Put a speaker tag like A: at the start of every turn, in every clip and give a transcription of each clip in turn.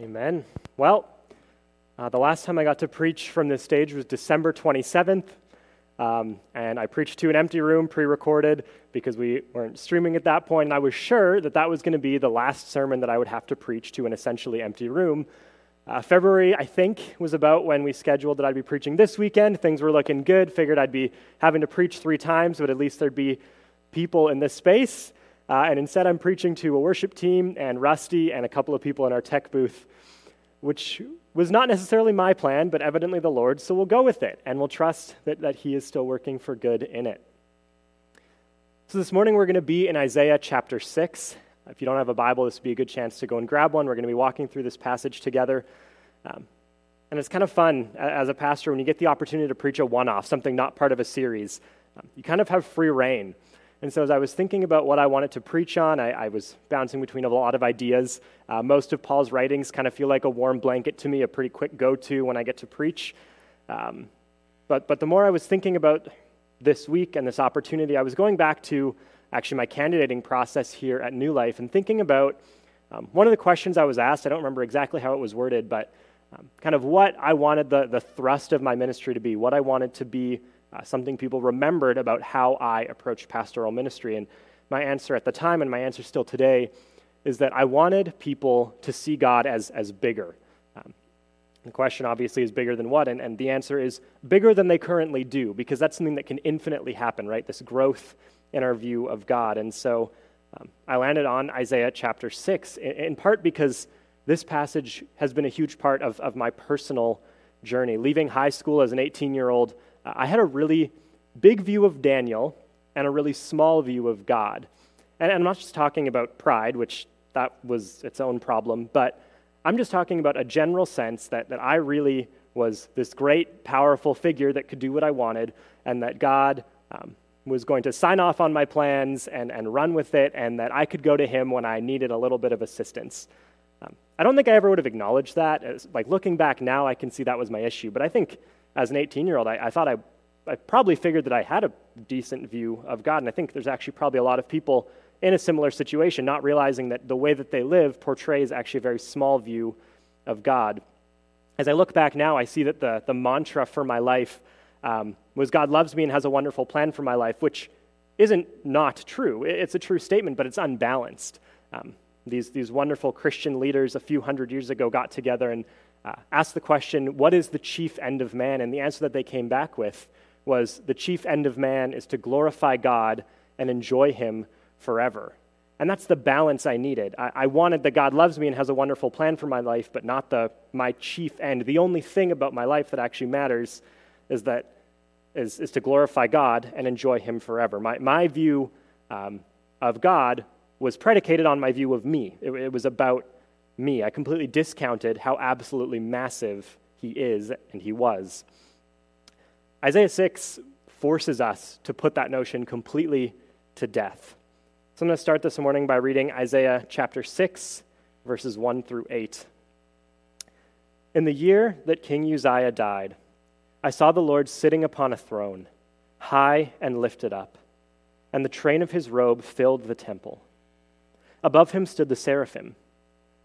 A: Amen. Well, uh, the last time I got to preach from this stage was December 27th. Um, and I preached to an empty room, pre recorded, because we weren't streaming at that point. And I was sure that that was going to be the last sermon that I would have to preach to an essentially empty room. Uh, February, I think, was about when we scheduled that I'd be preaching this weekend. Things were looking good. Figured I'd be having to preach three times, but at least there'd be people in this space. Uh, and instead, I'm preaching to a worship team and Rusty and a couple of people in our tech booth, which was not necessarily my plan, but evidently the Lord. So we'll go with it and we'll trust that, that He is still working for good in it. So this morning, we're going to be in Isaiah chapter 6. If you don't have a Bible, this would be a good chance to go and grab one. We're going to be walking through this passage together. Um, and it's kind of fun as a pastor when you get the opportunity to preach a one off, something not part of a series. Um, you kind of have free reign. And so, as I was thinking about what I wanted to preach on, I, I was bouncing between a lot of ideas. Uh, most of Paul's writings kind of feel like a warm blanket to me, a pretty quick go to when I get to preach. Um, but, but the more I was thinking about this week and this opportunity, I was going back to actually my candidating process here at New Life and thinking about um, one of the questions I was asked. I don't remember exactly how it was worded, but um, kind of what I wanted the, the thrust of my ministry to be, what I wanted to be uh, something people remembered about how I approached pastoral ministry. And my answer at the time, and my answer still today, is that I wanted people to see God as, as bigger. Um, the question obviously is bigger than what? And, and the answer is bigger than they currently do, because that's something that can infinitely happen, right? This growth in our view of God. And so um, I landed on Isaiah chapter 6, in, in, part because this passage has been a huge part of, of my personal journey. Leaving high school as an 18 year old, I had a really big view of Daniel and a really small view of God. And I'm not just talking about pride, which that was its own problem, but I'm just talking about a general sense that, that I really was this great, powerful figure that could do what I wanted, and that God um, was going to sign off on my plans and, and run with it, and that I could go to Him when I needed a little bit of assistance. Um, I don't think I ever would have acknowledged that. As, like looking back now, I can see that was my issue, but I think as an 18 year old, I, I, thought I, I probably figured that I had a decent view of God. And I think there's actually probably a lot of people in a similar situation, not realizing that the way that they live portrays actually a very small view of God. As I look back now, I see that the, the mantra for my life um, was God loves me and has a wonderful plan for my life, which isn't not true. It's a true statement, but it's unbalanced. Um, these, these wonderful Christian leaders a few hundred years ago got together and uh, asked the question, What is the chief end of man? And the answer that they came back with was, The chief end of man is to glorify God and enjoy Him forever. And that's the balance I needed. I, I wanted that God loves me and has a wonderful plan for my life, but not the, my chief end. The only thing about my life that actually matters is that is, is to glorify God and enjoy Him forever. My, my view um, of God was predicated on my view of me. It, it was about me. I completely discounted how absolutely massive he is and he was. Isaiah 6 forces us to put that notion completely to death. So I'm going to start this morning by reading Isaiah chapter 6, verses 1 through 8. In the year that King Uzziah died, I saw the Lord sitting upon a throne, high and lifted up, and the train of his robe filled the temple. Above him stood the seraphim.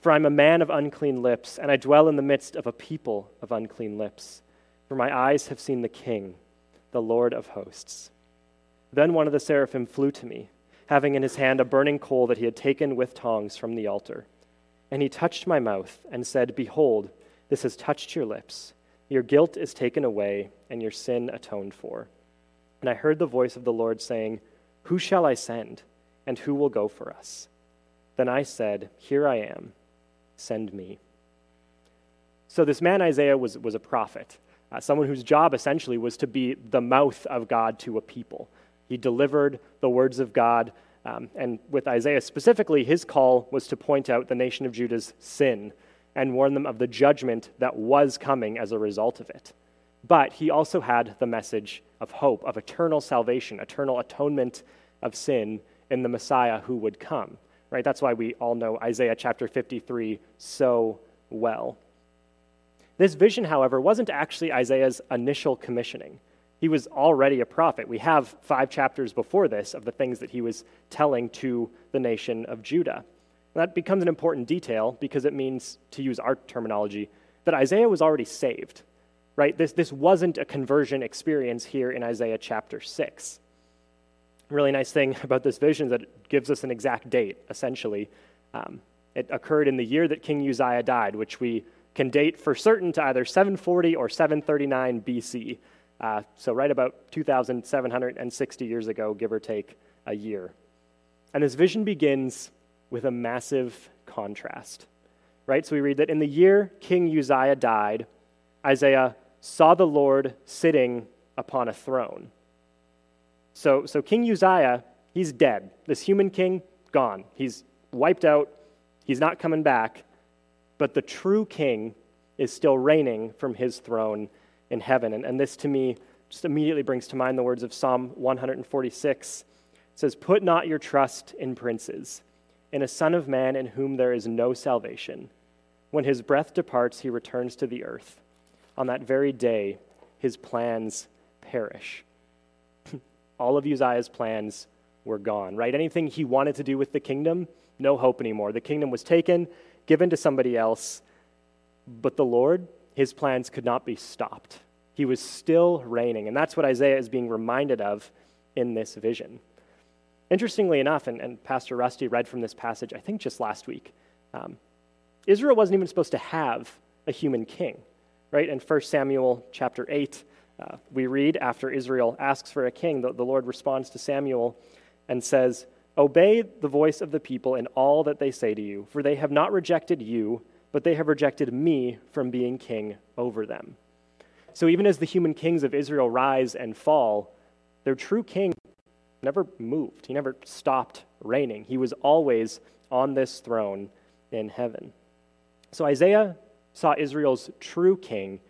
A: For I'm a man of unclean lips, and I dwell in the midst of a people of unclean lips. For my eyes have seen the King, the Lord of hosts. Then one of the seraphim flew to me, having in his hand a burning coal that he had taken with tongs from the altar. And he touched my mouth and said, Behold, this has touched your lips. Your guilt is taken away, and your sin atoned for. And I heard the voice of the Lord saying, Who shall I send, and who will go for us? Then I said, Here I am send me. So, this man Isaiah was, was a prophet, uh, someone whose job essentially was to be the mouth of God to a people. He delivered the words of God. Um, and with Isaiah specifically, his call was to point out the nation of Judah's sin and warn them of the judgment that was coming as a result of it. But he also had the message of hope, of eternal salvation, eternal atonement of sin in the Messiah who would come. Right? That's why we all know Isaiah chapter 53 so well. This vision, however, wasn't actually Isaiah's initial commissioning. He was already a prophet. We have five chapters before this of the things that he was telling to the nation of Judah. That becomes an important detail because it means, to use our terminology, that Isaiah was already saved. Right? This, this wasn't a conversion experience here in Isaiah chapter 6. Really nice thing about this vision is that it gives us an exact date, essentially. Um, it occurred in the year that King Uzziah died, which we can date for certain to either 740 or 739 BC. Uh, so, right about 2,760 years ago, give or take a year. And this vision begins with a massive contrast. Right? So, we read that in the year King Uzziah died, Isaiah saw the Lord sitting upon a throne. So, so King Uzziah, he's dead. This human king, gone. He's wiped out. He's not coming back. But the true king is still reigning from his throne in heaven. And, and this to me just immediately brings to mind the words of Psalm 146. It says, Put not your trust in princes, in a son of man in whom there is no salvation. When his breath departs, he returns to the earth. On that very day, his plans perish. All of Uzziah's plans were gone, right? Anything he wanted to do with the kingdom, no hope anymore. The kingdom was taken, given to somebody else, but the Lord, his plans could not be stopped. He was still reigning. And that's what Isaiah is being reminded of in this vision. Interestingly enough, and, and Pastor Rusty read from this passage, I think just last week, um, Israel wasn't even supposed to have a human king, right? In 1 Samuel chapter 8, uh, we read after Israel asks for a king, the, the Lord responds to Samuel and says, Obey the voice of the people in all that they say to you, for they have not rejected you, but they have rejected me from being king over them. So even as the human kings of Israel rise and fall, their true king never moved. He never stopped reigning. He was always on this throne in heaven. So Isaiah saw Israel's true king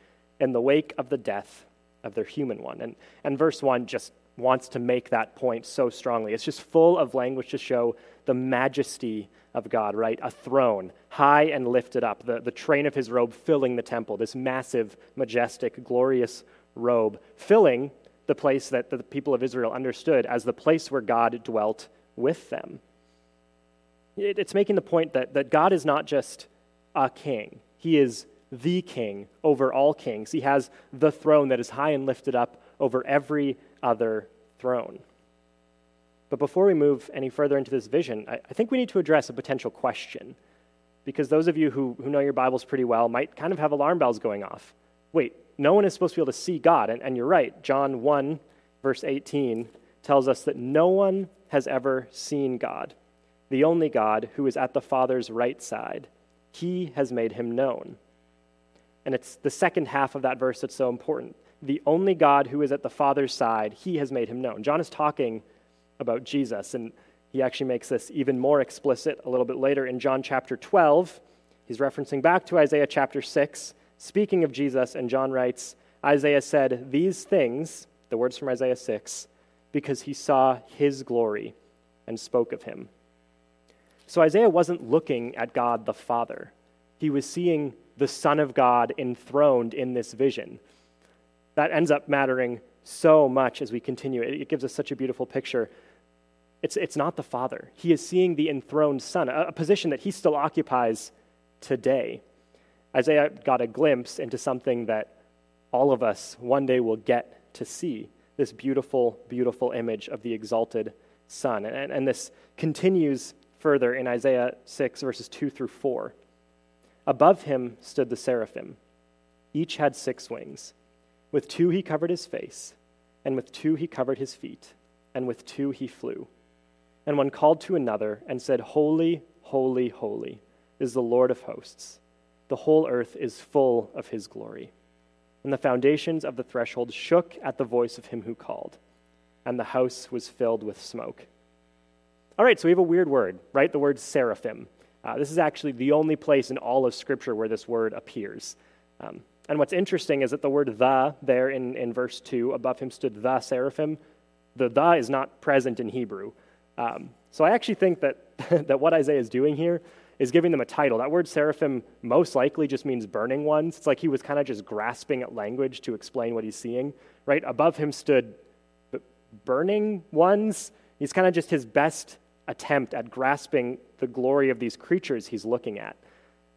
A: in the wake of the death of their human one. And, and verse 1 just wants to make that point so strongly. It's just full of language to show the majesty of God, right? A throne, high and lifted up, the, the train of his robe filling the temple, this massive, majestic, glorious robe, filling the place that the people of Israel understood as the place where God dwelt with them. It, it's making the point that, that God is not just a king, he is the king over all kings. He has the throne that is high and lifted up over every other throne. But before we move any further into this vision, I, I, think we need to address a potential question. Because those of you who, who know your Bibles pretty well might kind of have alarm bells going off. Wait, no one is supposed to be able to see God. And, and you're right. John 1, verse 18, tells us that no one has ever seen God, the only God who is at the Father's right side. He has made him known. And it's the second half of that verse that's so important. The only God who is at the Father's side, he has made him known. John is talking about Jesus. And he actually makes this even more explicit a little bit later in John chapter 12. He's referencing back to Isaiah chapter 6, speaking of Jesus, and John writes Isaiah said, These things, the words from Isaiah 6, because he saw his glory and spoke of him. So Isaiah wasn't looking at God the Father, he was seeing the Son of God enthroned in this vision. That ends up mattering so much as we continue. It gives us such a beautiful picture it's, it's not the Father. He is seeing the enthroned Son, a, a position that he still occupies today. Isaiah got a glimpse into something that all of us one day will get to see this beautiful, beautiful image of the exalted Son. And, and this continues further in Isaiah 6, verses 2 through 4. Above him stood the seraphim. Each had six wings. With two he covered his face, and with two he covered his feet, and with two he flew and one called to another and said, Holy, holy, holy is the Lord of hosts. The whole earth is full of his glory. And the foundations of the threshold shook at the voice of him who called, and the house was filled with smoke. All right, so we have a weird word, right? The word seraphim. Uh, this is actually the only place in all of Scripture where this word appears. Um, and what's interesting is that the word the there in, in verse 2, above him stood the seraphim, the the is not present in Hebrew. Um, so I actually think that, that what Isaiah is doing here is giving them a title. That word seraphim most likely just means burning ones. It's like he was kind of just grasping at language to explain what he's seeing, right? Above him stood burning ones. He's kind of just his best attempt at grasping the glory of these creatures he's looking at.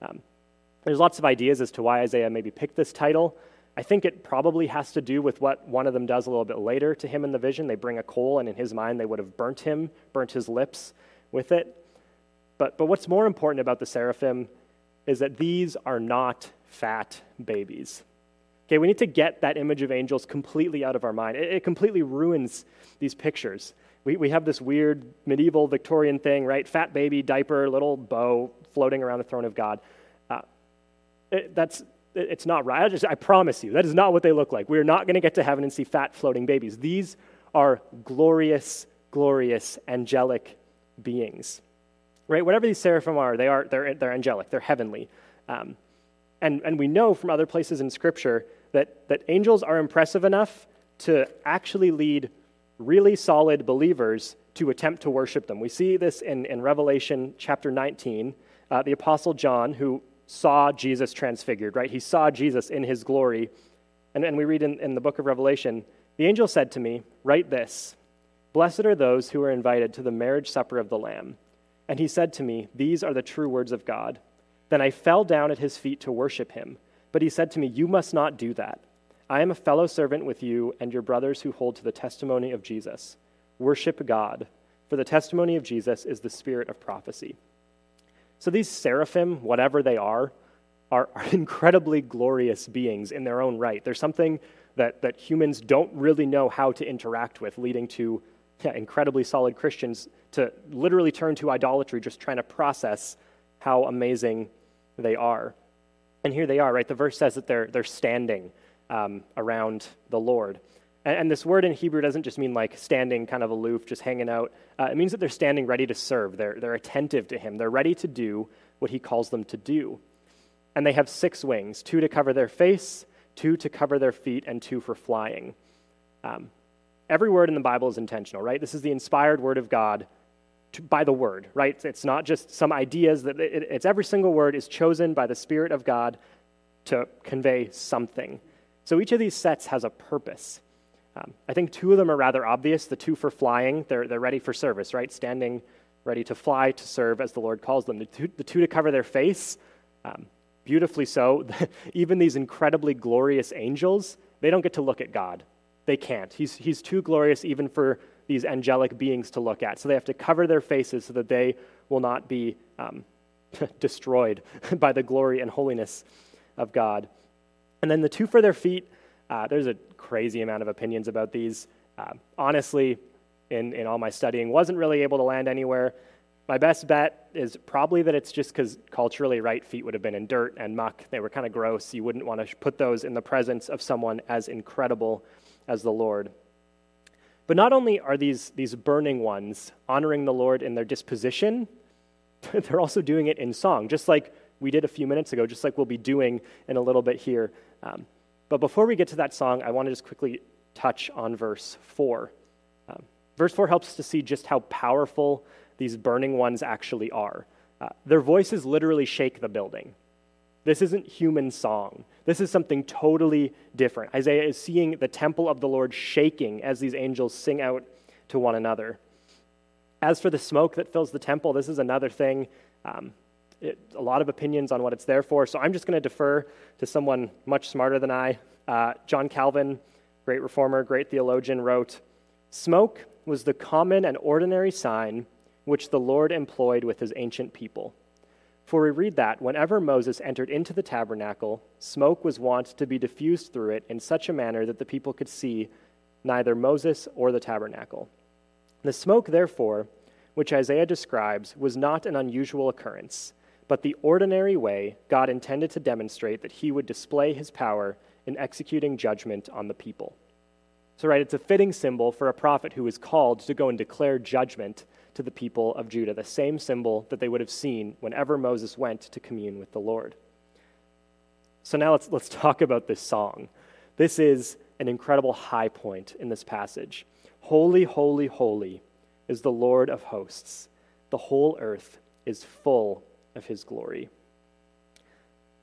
A: Um, there's lots of ideas as to why Isaiah maybe picked this title. I think it probably has to do with what one of them does a little bit later to him in the vision. They bring a coal, and in his mind, they would have burnt him, burnt his lips with it. But, but what's more important about the seraphim is that these are not fat babies. Okay, we need to get that image of angels completely out of our mind. It, it completely ruins these pictures. We, we have this weird medieval Victorian thing, right? Fat baby, diaper, little bow floating around the throne of God. Uh, it, that's, it, it's not right. I, just, I promise you, that is not what they look like. We're not going to get to heaven and see fat floating babies. These are glorious, glorious, angelic beings. Right? Whatever these seraphim are, they are they're, they're angelic, they're heavenly. Um, and, and we know from other places in Scripture that, that angels are impressive enough to actually lead really solid believers to attempt to worship them. We see this in, in Revelation chapter 19. Uh, the Apostle John, who saw Jesus transfigured, right? He saw Jesus in his glory. And, and we read in, in the book of Revelation the angel said to me, Write this Blessed are those who are invited to the marriage supper of the Lamb. And he said to me, These are the true words of God. Then I fell down at his feet to worship him. But he said to me, You must not do that. I am a fellow servant with you and your brothers who hold to the testimony of Jesus. Worship God, for the testimony of Jesus is the spirit of prophecy. So these seraphim, whatever they are, are, are incredibly glorious beings in their own right. There's something that, that humans don't really know how to interact with, leading to yeah, incredibly solid Christians to literally turn to idolatry, just trying to process how amazing they are. And here they are, right? The verse says that they're, they're standing um, around the Lord. And, and, this word in Hebrew doesn't just mean like standing kind of aloof, just hanging out. Uh, it means that they're standing ready to serve. They're, they're attentive to Him. They're ready to do what He calls them to do. And they have six wings two to cover their face, two to cover their feet, and two for flying. Um, every word in the Bible is intentional, right? This is the inspired word of God to, by the word, right? It's not just some ideas that it, it's every single word is chosen by the Spirit of God to convey something. So each of these sets has a purpose. Um, I think two of them are rather obvious. The two for flying, they're, they're ready for service, right? Standing ready to fly to serve as the Lord calls them. The two, the two to cover their face, um, beautifully so. Even these incredibly glorious angels, they don't get to look at God. They can't. He's, he's too glorious even for these angelic beings to look at. So they have to cover their faces so that they will not be um, destroyed by the glory and holiness of God. And then the two for their feet, uh, there's a crazy amount of opinions about these. Uh, honestly, in, in all my studying, wasn't really able to land anywhere. My best bet is probably that it's just because culturally, right, feet would have been in dirt and muck. They were kind of gross. You wouldn't want to put those in the presence of someone as incredible as the Lord. But not only are these, these burning ones honoring the Lord in their disposition, they're also doing it in song, just like we did a few minutes ago, just like we'll be doing in a little bit here. Um, but before we get to that song, I want to just quickly touch on verse 4. Um, verse 4 helps us to see just how powerful these burning ones actually are. Uh, their voices literally shake the building. This isn't human song. This is something totally different. Isaiah is seeing the temple of the Lord shaking as these angels sing out to one another. As for the smoke that fills the temple, this is another thing. Um, it, a lot of opinions on what it's there for, so I'm just going to defer to someone much smarter than I. Uh, John Calvin, great reformer, great theologian, wrote Smoke was the common and ordinary sign which the Lord employed with his ancient people. For we read that whenever Moses entered into the tabernacle, smoke was wont to be diffused through it in such a manner that the people could see neither Moses or the tabernacle. The smoke, therefore, which Isaiah describes, was not an unusual occurrence, but the ordinary way God intended to demonstrate that he would display his power in executing judgment on the people. So, right, it's a fitting symbol for a prophet who is called to go and declare judgment to the people of Judah, the same symbol that they would have seen whenever Moses went to commune with the Lord. So now let's, let's talk about this song. This is an incredible high point in this passage. Holy, holy, holy is the Lord of hosts. The whole earth is full of his glory.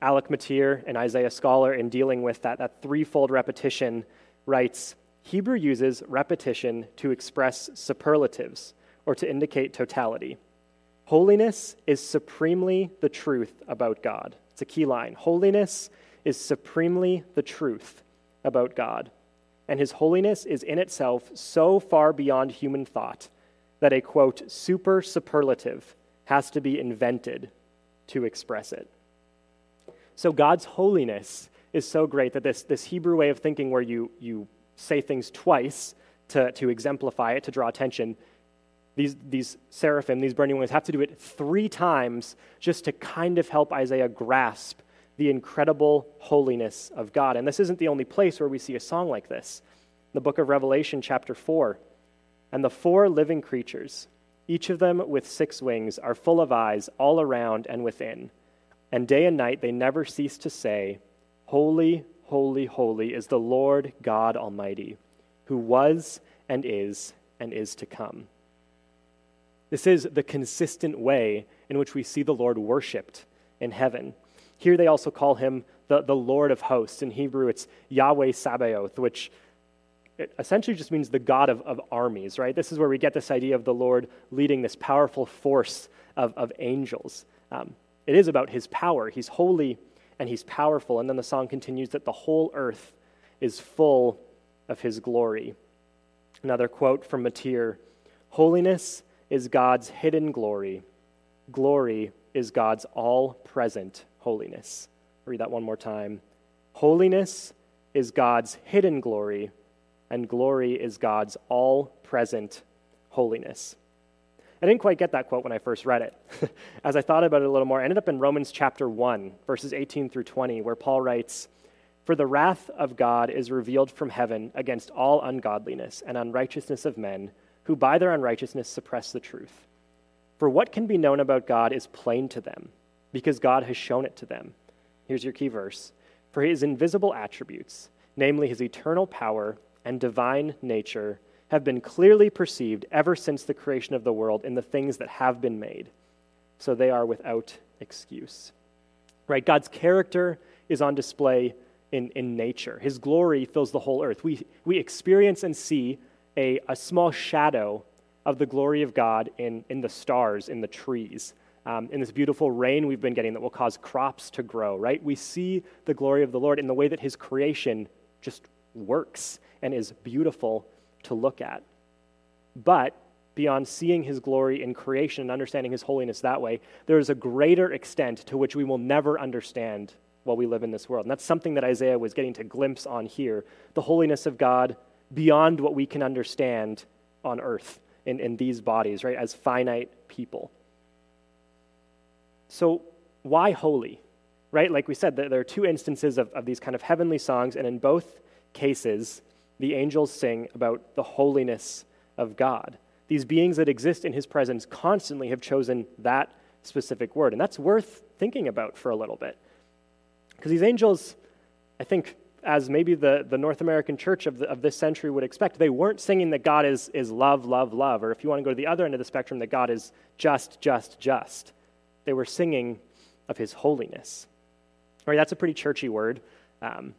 A: Alec Motyer, an Isaiah scholar, in dealing with that, that threefold repetition, writes Hebrew uses repetition to express superlatives or to indicate totality. Holiness is supremely the truth about God. It's a key line. Holiness is supremely the truth about God. And his holiness is in itself so far beyond human thought that a quote, super superlative has to be invented to express it. So God's holiness is so great that this, this Hebrew way of thinking, where you, you say things twice to, to exemplify it, to draw attention, these, these seraphim, these burning wings, have to do it three times just to kind of help Isaiah grasp the incredible holiness of God. And this isn't the only place where we see a song like this. The book of Revelation, chapter 4. And the four living creatures, each of them with six wings, are full of eyes all around and within. And day and night they never cease to say, Holy, holy, holy is the Lord God Almighty, who was and is and is to come. This is the consistent way in which we see the Lord worshiped in heaven. Here they also call him the, the Lord of hosts. In Hebrew, it's Yahweh Sabaoth, which essentially just means the God of, of armies, right? This is where we get this idea of the Lord leading this powerful force of, of angels. Um, it is about his power. He's holy and he's powerful. And then the song continues that the whole earth is full of his glory. Another quote from Motyer Holiness is God's hidden glory, glory is God's all present holiness. I'll read that one more time. Holiness is God's hidden glory, and glory is God's all present holiness. I didn't quite get that quote when I first read it. As I thought about it a little more, I ended up in Romans chapter 1, verses 18 through 20, where Paul writes, For the wrath of God is revealed from heaven against all ungodliness and unrighteousness of men, who by their unrighteousness suppress the truth. For what can be known about God is plain to them because God has shown it to them. Here's your key verse For his invisible attributes, namely his eternal power and divine nature, have been clearly perceived ever since the creation of the world in the things that have been made. So they are without excuse. Right? God's character is on display in, in nature. His glory fills the whole earth. We, we experience and see a, a small shadow of the glory of God in, in the stars, in the trees um, in this beautiful rain we've been getting that will cause crops to grow, right? We see the glory of the Lord in the way that his creation just works and is beautiful to look at. But beyond seeing his glory in creation and understanding his holiness that way, there is a greater extent to which we will never understand while we live in this world. And that's something that Isaiah was getting to glimpse on here the holiness of God beyond what we can understand on earth in, in these bodies, right, as finite people. So, why holy? Right? Like we said, there are two instances of, of these kind of heavenly songs, and in both cases, the angels sing about the holiness of God. These beings that exist in his presence constantly have chosen that specific word. And that's worth thinking about for a little bit. Because these angels, I think, as maybe the, the North American church of, the, of this century would expect, they weren't singing that God is, is love, love, love, or if you want to go to the other end of the spectrum, that God is just, just, just. They were singing of his holiness. Right, that's a pretty churchy word. Um,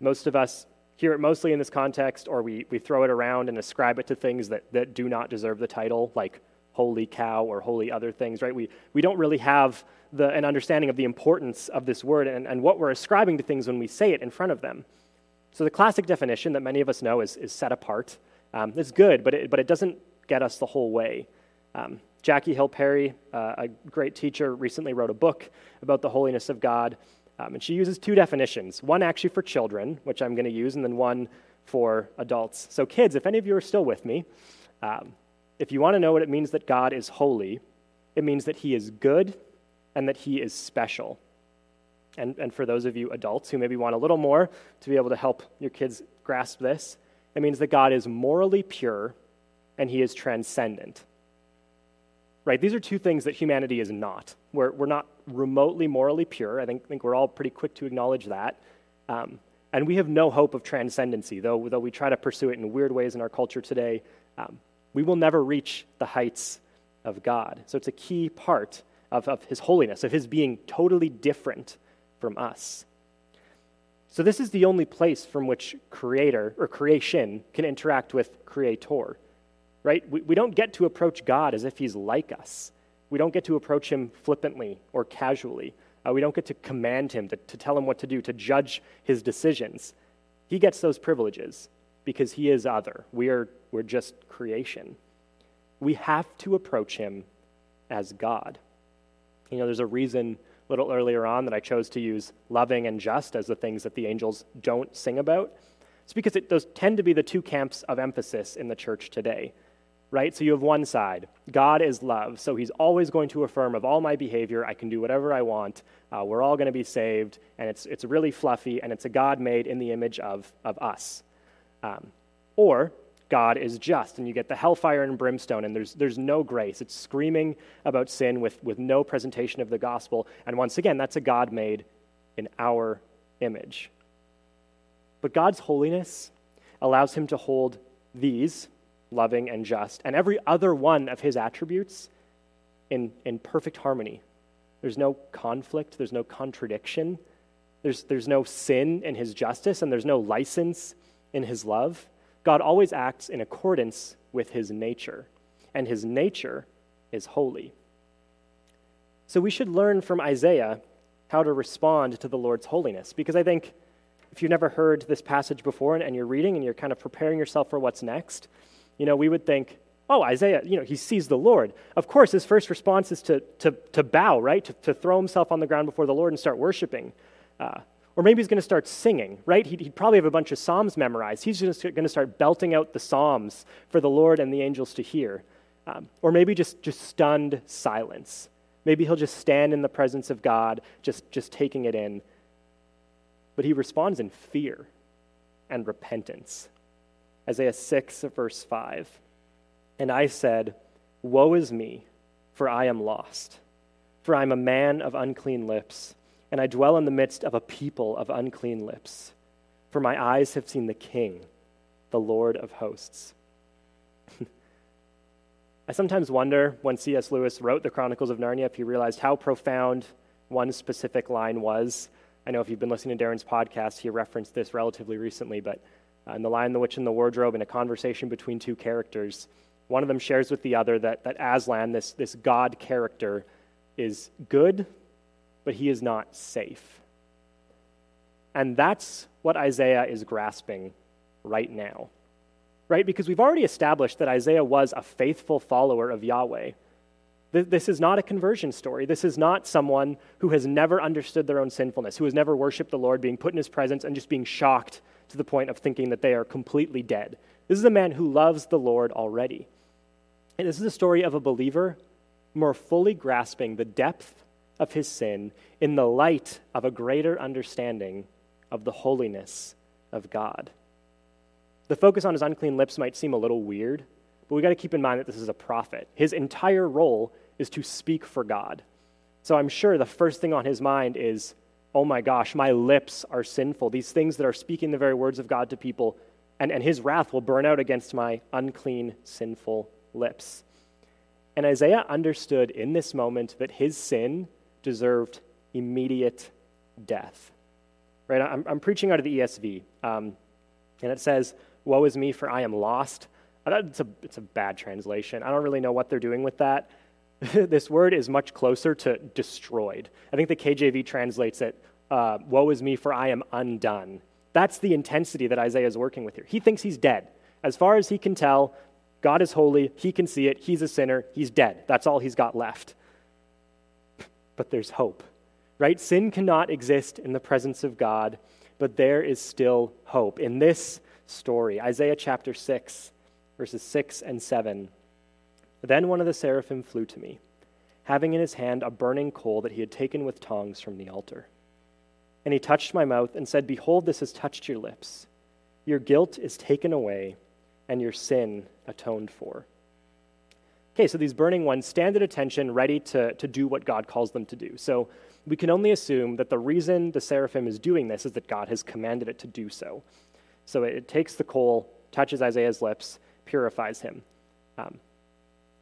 A: most of us hear it mostly in this context, or we, we throw it around and ascribe it to things that, that do not deserve the title, like holy cow or holy other things, right? We, we don't really have the, an understanding of the importance of this word and, and what we're ascribing to things when we say it in front of them. So, the classic definition that many of us know is, is set apart. Um, it's good, but it, but it doesn't get us the whole way. Um, Jackie Hill Perry, uh, a great teacher, recently wrote a book about the holiness of God. Um, and she uses two definitions one actually for children, which I'm going to use, and then one for adults. So, kids, if any of you are still with me, um, if you want to know what it means that God is holy, it means that he is good and that he is special. And, and for those of you adults who maybe want a little more to be able to help your kids grasp this, it means that God is morally pure and he is transcendent. Right? These are two things that humanity is not. We're, we're not remotely morally pure. I think, think we're all pretty quick to acknowledge that. Um, and we have no hope of transcendency, though, though we try to pursue it in weird ways in our culture today. Um, we will never reach the heights of God. So it's a key part of, of his holiness, of his being totally different from us. So this is the only place from which creator or creation can interact with creator right? We, we don't get to approach God as if he's like us. We don't get to approach him flippantly or casually. Uh, we don't get to command him, to, to tell him what to do, to judge his decisions. He gets those privileges because he is other. We are, we're just creation. We have to approach him as God. You know, there's a reason a little earlier on that I chose to use loving and just as the things that the angels don't sing about. It's because it, those tend to be the two camps of emphasis in the church today right? So you have one side. God is love, so he's always going to affirm of all my behavior, I can do whatever I want. Uh, we're all going to be saved, and it's, it's really fluffy, and it's a God made in the image of, of us. Um, or God is just, and you get the hellfire and brimstone, and there's, there's no grace. It's screaming about sin with, with no presentation of the gospel. And once again, that's a God made in our image. But God's holiness allows him to hold these loving, and just, and every other one of his attributes in, in perfect harmony. There's no conflict, there's no contradiction, there's, there's no sin in his justice, and there's no license in his love. God always acts in accordance with his nature, and his nature is holy. So we should learn from Isaiah how to respond to the Lord's holiness, because I think if you've never heard this passage before and, you're reading and you're kind of preparing yourself for what's next, you know, we would think, oh, Isaiah, you know, he sees the Lord. Of course, his first response is to, to, to bow, right? To, to throw himself on the ground before the Lord and start worshiping. Uh, or maybe he's going to start singing, right? He'd, he'd, probably have a bunch of Psalms memorized. He's just going to start belting out the Psalms for the Lord and the angels to hear. Um, or maybe just, just stunned silence. Maybe he'll just stand in the presence of God, just, just taking it in. But he responds in fear and repentance. Isaiah 6, verse 5. And I said, Woe is me, for I am lost. For I am a man of unclean lips, and I dwell in the midst of a people of unclean lips. For my eyes have seen the King, the Lord of hosts. I sometimes wonder when C.S. Lewis wrote the Chronicles of Narnia if he realized how profound one specific line was. I know if you've been listening to Darren's podcast, he referenced this relatively recently, but Uh, in The Lion, the Witch, and the Wardrobe, in a conversation between two characters, one of them shares with the other that, that Aslan, this, this God character, is good, but he is not safe. And that's what Isaiah is grasping right now. Right? Because we've already established that Isaiah was a faithful follower of Yahweh. This is not a conversion story. This is not someone who has never understood their own sinfulness, who has never worshiped the Lord, being put in his presence and just being shocked to the point of thinking that they are completely dead. This is a man who loves the Lord already. And this is a story of a believer more fully grasping the depth of his sin in the light of a greater understanding of the holiness of God. The focus on his unclean lips might seem a little weird, but we got to keep in mind that this is a prophet. His entire role is to speak for God. So I'm sure the first thing on his mind is oh my gosh, my lips are sinful. These things that are speaking the very words of God to people, and, and his wrath will burn out against my unclean, sinful lips. And Isaiah understood in this moment that his sin deserved immediate death. Right? I'm, I'm preaching out of the ESV, um, and it says, Woe is me, for I am lost. It's a, it's a bad translation. I don't really know what they're doing with that. this word is much closer to destroyed. I think the KJV translates it, uh, Woe is me, for I am undone. That's the intensity that Isaiah is working with here. He thinks he's dead. As far as he can tell, God is holy. He can see it. He's a sinner. He's dead. That's all he's got left. But there's hope, right? Sin cannot exist in the presence of God, but there is still hope. In this story, Isaiah chapter 6, verses 6 and 7, then one of the seraphim flew to me, having in his hand a burning coal that he had taken with tongs from the altar. And he touched my mouth and said, Behold, this has touched your lips. Your guilt is taken away, and your sin atoned for. Okay, so these burning ones stand at attention, ready to, to do what God calls them to do. So we can only assume that the reason the seraphim is doing this is that God has commanded it to do so. So it, takes the coal, touches Isaiah's lips, purifies him. Um,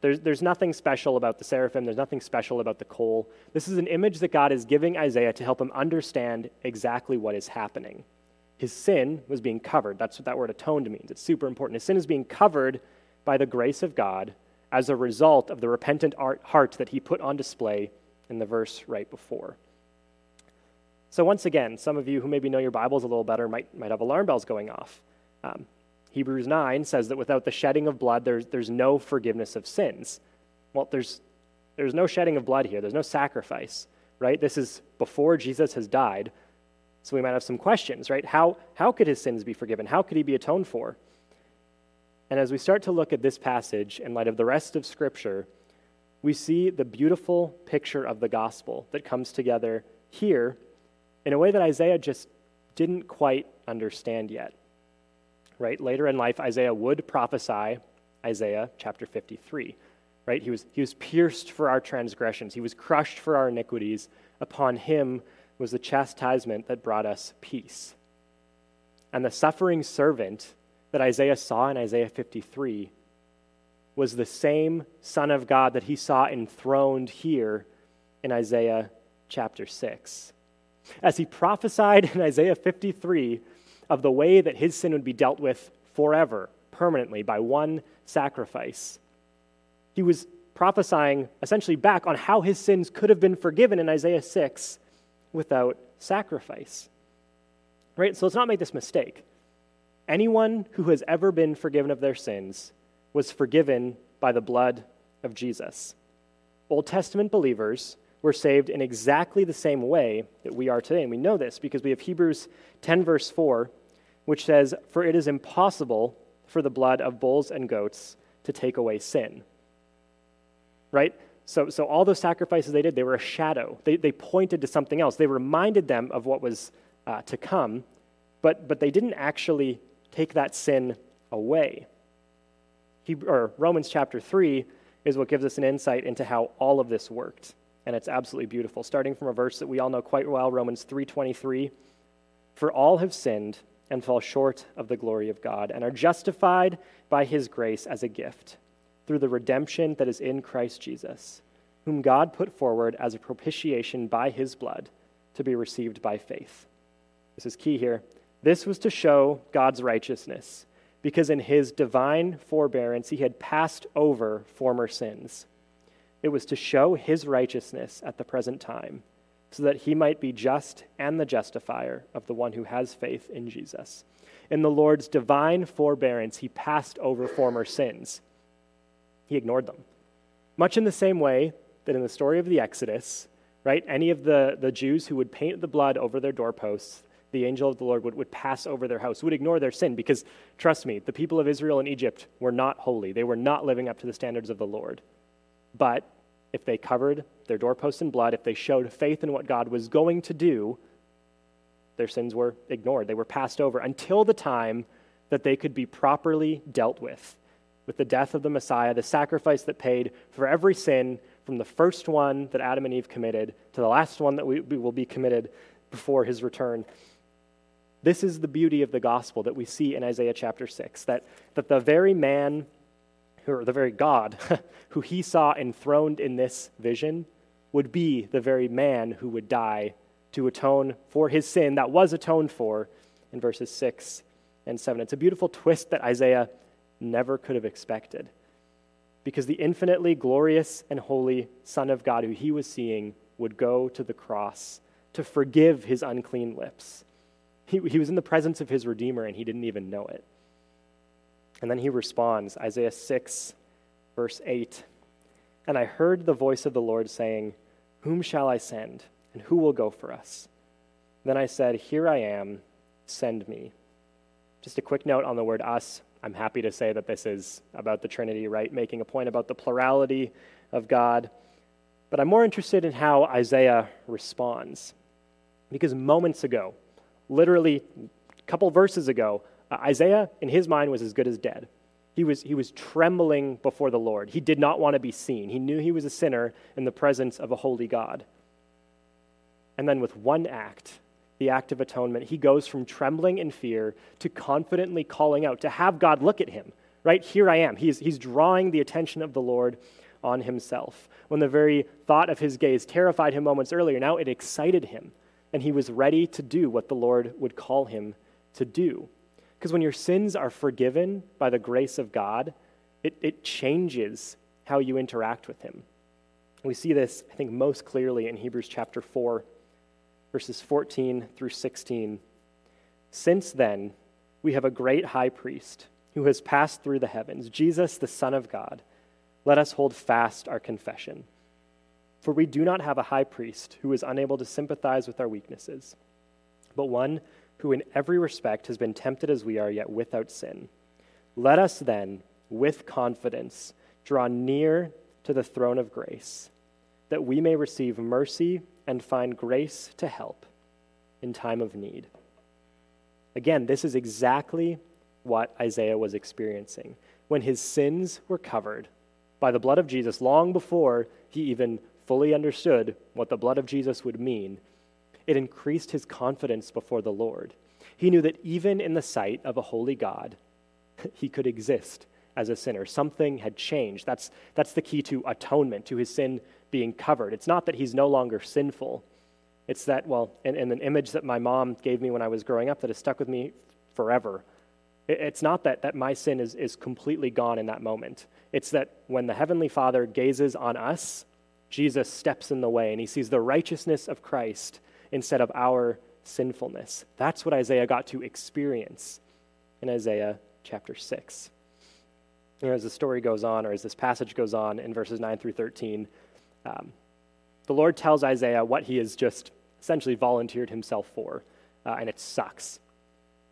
A: there's, there's nothing special about the seraphim, there's nothing special about the coal. This is an image that God is giving Isaiah to help him understand exactly what is happening. His sin was being covered. That's what that word atoned means. It's super important. His sin is being covered by the grace of God as a result of the repentant heart that he put on display in the verse right before. So, once again, some of you who maybe know your Bibles a little better might, might have alarm bells going off. Um, Hebrews 9 says that without the shedding of blood, there's, there's no forgiveness of sins. Well, there's, there's no shedding of blood here, there's no sacrifice, right? This is before Jesus has died. So we might have some questions, right? How, how could his sins be forgiven? How could he be atoned for? And as we start to look at this passage in light of the rest of Scripture, we see the beautiful picture of the gospel that comes together here in a way that Isaiah just didn't quite understand yet right? Later in life, Isaiah would prophesy Isaiah chapter 53, right? He was, he was pierced for our transgressions, he was crushed for our iniquities. Upon him was the chastisement that brought us peace. And the suffering servant that Isaiah saw in Isaiah 53 was the same Son of God that he saw enthroned here in Isaiah chapter 6. As he prophesied in Isaiah 53 of the way that his sin would be dealt with forever, permanently, by one sacrifice. He was prophesying essentially back on how his sins could have been forgiven in Isaiah 6 without sacrifice. Right? So let's not make this mistake. Anyone who has ever been forgiven of their sins was forgiven by the blood of Jesus. Old Testament believers were saved in exactly the same way that we are today. And we know this because we have Hebrews 10, verse 4, which says, For it is impossible for the blood of bulls and goats to take away sin. Right? So, so all those sacrifices they did, they were a shadow. They, they pointed to something else. They reminded them of what was uh, to come, but, but they didn't actually take that sin away. He, or Romans chapter 3 is what gives us an insight into how all of this worked and it's absolutely beautiful. Starting from a verse that we all know quite well, Romans 3:23, "For all have sinned and fall short of the glory of God and are justified by his grace as a gift through the redemption that is in Christ Jesus, whom God put forward as a propitiation by his blood to be received by faith." This is key here. This was to show God's righteousness, because in his divine forbearance he had passed over former sins it was to show his righteousness at the present time, so that he might be just and the justifier of the one who has faith in Jesus. In the Lord's divine forbearance, he passed over former sins. He ignored them. Much in the same way that in the story of the Exodus, right, any of the, the Jews who would paint the blood over their doorposts, the angel of the Lord would, would pass over their house, would ignore their sin, because trust me, the people of Israel in Egypt were not holy. They were not living up to the standards of the Lord. But if they covered their doorposts in blood, if they showed faith in what God was going to do, their sins were ignored. They were passed over until the time that they could be properly dealt with, with the death of the Messiah, the sacrifice that paid for every sin from the first one that Adam and Eve committed to the last one that we, we will be committed before his return. This is the beauty of the gospel that we see in Isaiah chapter 6 that, that the very man or the very God who he saw enthroned in this vision, would be the very man who would die to atone for his sin that was atoned for in verses 6 and 7. It's a beautiful twist that Isaiah never could have expected. Because the infinitely glorious and holy Son of God, who he was seeing, would go to the cross to forgive his unclean lips. He, he was in the presence of his Redeemer and he didn't even know it. And then he responds Isaiah 6, verse 8. And I heard the voice of the Lord saying, Whom shall I send? And who will go for us? Then I said, Here I am, send me. Just a quick note on the word us. I'm happy to say that this is about the Trinity, right? Making a point about the plurality of God. But I'm more interested in how Isaiah responds. Because moments ago, literally a couple verses ago, uh, Isaiah, in his mind, was as good as dead. He was, he was trembling before the Lord. He did not want to be seen. He knew he was a sinner in the presence of a holy God. And then, with one act, the act of atonement, he goes from trembling in fear to confidently calling out, to have God look at him. Right? Here I am. He's, he's drawing the attention of the Lord on himself. When the very thought of his gaze terrified him moments earlier, now it excited him, and he was ready to do what the Lord would call him to do. Because when your sins are forgiven by the grace of God, it, it changes how you interact with him. We see this, I think, most clearly in Hebrews chapter 4, verses 14 through 16. Since then, we have a great high priest who has passed through the heavens, Jesus, the Son of God. Let us hold fast our confession. For we do not have a high priest who is unable to sympathize with our weaknesses, but one who in every respect has been tempted as we are, yet without sin. Let us then, with confidence, draw near to the throne of grace, that we may receive mercy and find grace to help in time of need. Again, this is exactly what Isaiah was experiencing when his sins were covered by the blood of Jesus long before he even fully understood what the blood of Jesus would mean. It increased his confidence before the Lord. He knew that even in the sight of a holy God, he could exist as a sinner. Something had changed. That's, that's the key to atonement, to his sin being covered. It's not that he's no longer sinful. It's that, well, in, in an image that my mom gave me when I was growing up that has stuck with me forever. It, it's not that, that my sin is, is completely gone in that moment. It's that when the Heavenly Father gazes on us, Jesus steps in the way and he sees the righteousness of Christ instead of our sinfulness. That's what Isaiah got to experience in Isaiah chapter 6. You know, as the story goes on, or as this passage goes on in verses 9 through 13, um, the Lord tells Isaiah what he has just essentially volunteered himself for, uh, and it sucks.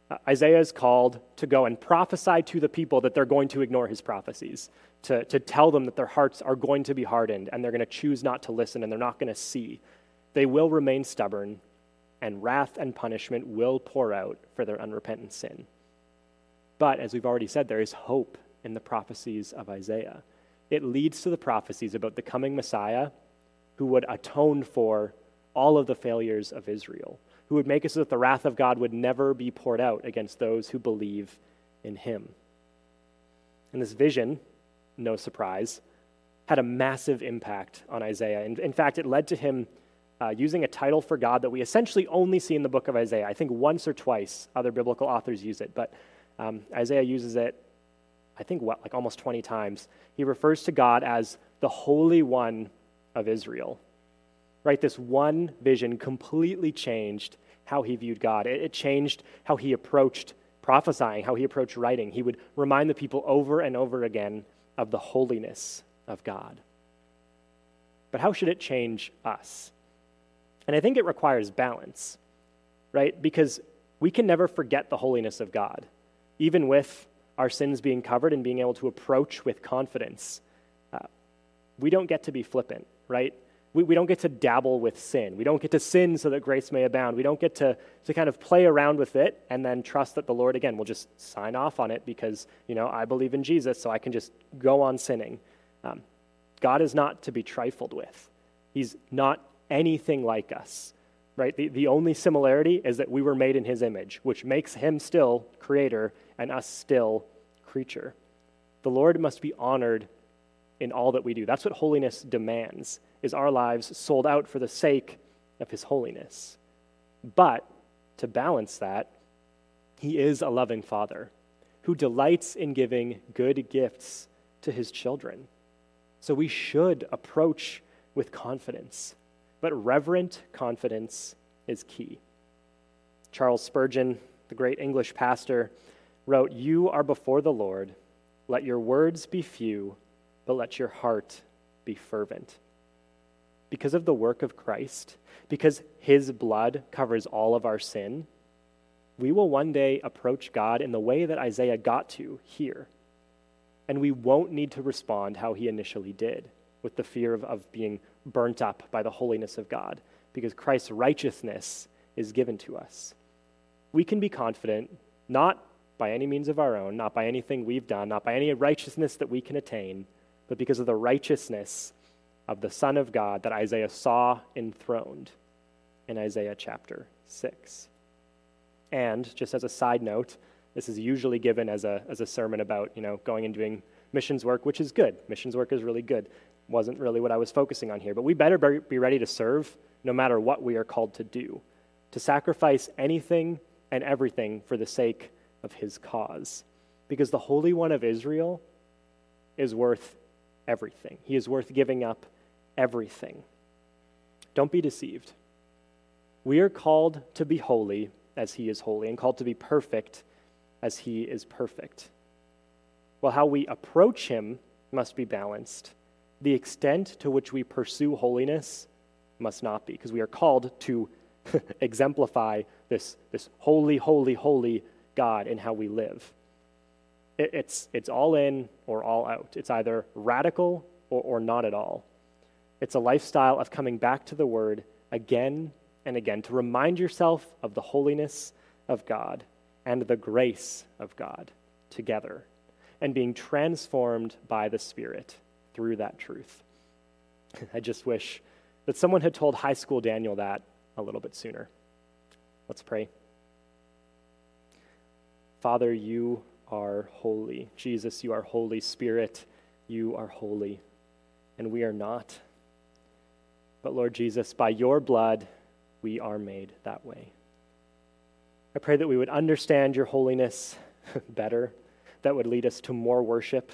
A: Uh, Isaiah is called to go and prophesy to the people that they're going to ignore his prophecies, to, to tell them that their hearts are going to be hardened and they're going to choose not to listen and they're not going to see. They will remain stubborn, and wrath and punishment will pour out for their unrepentant sin. But as we've already said, there is hope in the prophecies of Isaiah it leads to the prophecies about the coming Messiah who would atone for all of the failures of Israel, who would make it so that the wrath of God would never be poured out against those who believe in him. And this vision, no surprise, had a massive impact on Isaiah. In, in fact, it led to him uh, using a title for God that we essentially only see in the book of Isaiah. I think once or twice other biblical authors use it, but um, Isaiah uses it I think, what, like almost 20 times, he refers to God as the Holy One of Israel. Right? This one vision completely changed how he viewed God. It, it changed how he approached prophesying, how he approached writing. He would remind the people over and over again of the holiness of God. But how should it change us? And I think it requires balance, right? Because we can never forget the holiness of God, even with our sins being covered and being able to approach with confidence. Uh, we don't get to be flippant, right? We, we don't get to dabble with sin. We don't get to sin so that grace may abound. We don't get to, to kind of play around with it and then trust that the Lord, again, will just sign off on it because, you know, I believe in Jesus, so I can just go on sinning. Um, God is not to be trifled with. He's not anything like us, right? The, the only similarity is that we were made in his image, which makes him still creator and us still creature. The Lord must be honored in all that we do. That's what holiness demands, is our lives sold out for the sake of his holiness. But to balance that, he is a loving father who delights in giving good gifts to his children. So we should approach with confidence, but reverent confidence is key. Charles Spurgeon, the great English pastor, wrote, You are before the Lord. Let your words be few, but let your heart be fervent. Because of the work of Christ, because his blood covers all of our sin, we will one day approach God in the way that Isaiah got to here. And we won't need to respond how he initially did, with the fear of, of being burnt up by the holiness of God, because Christ's righteousness is given to us. We can be confident, not by any means of our own, not by anything we've done, not by any righteousness that we can attain, but because of the righteousness of the Son of God that Isaiah saw enthroned in Isaiah chapter 6. And just as a side note, this is usually given as a, as a sermon about, you know, going and doing missions work, which is good. Missions work is really good. Wasn't really what I was focusing on here. But we better be ready to serve no matter what we are called to do, to sacrifice anything and everything for the sake of his cause. Because the Holy One of Israel is worth everything, he is worth giving up everything. Don't be deceived. We are called to be holy as he is holy, and called to be perfect as he is perfect. Well, how we approach him must be balanced. The extent to which we pursue holiness must not be, because we are called to exemplify this, this holy, holy, holy God in how we live. It, it's, it's all in or all out. It's either radical or, or not at all. It's a lifestyle of coming back to the Word again and again to remind yourself of the holiness of God and the grace of God together and being transformed by the Spirit through that truth. I just wish that someone had told high school Daniel that a little bit sooner. Let's pray. Father, you are holy. Jesus, you are Holy Spirit. You are holy, and we are not. But Lord Jesus, by your blood, we are made that way. I pray that we would understand your holiness better, that would lead us to more worship,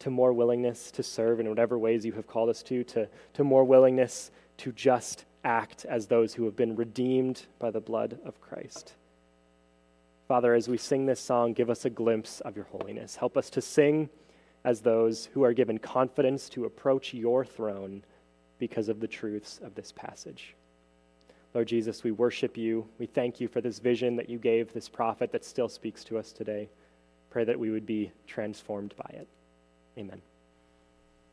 A: to more willingness to serve in whatever ways you have called us to, to, to more willingness to just act as those who have been redeemed by the blood of Christ. Father, as we sing this song, give us a glimpse of your holiness. Help us to sing as those who are given confidence to approach your throne because of the truths of this passage. Lord Jesus, we worship you. We thank you for this vision that you gave this prophet that still speaks to us today. Pray that we would be transformed by it. Amen.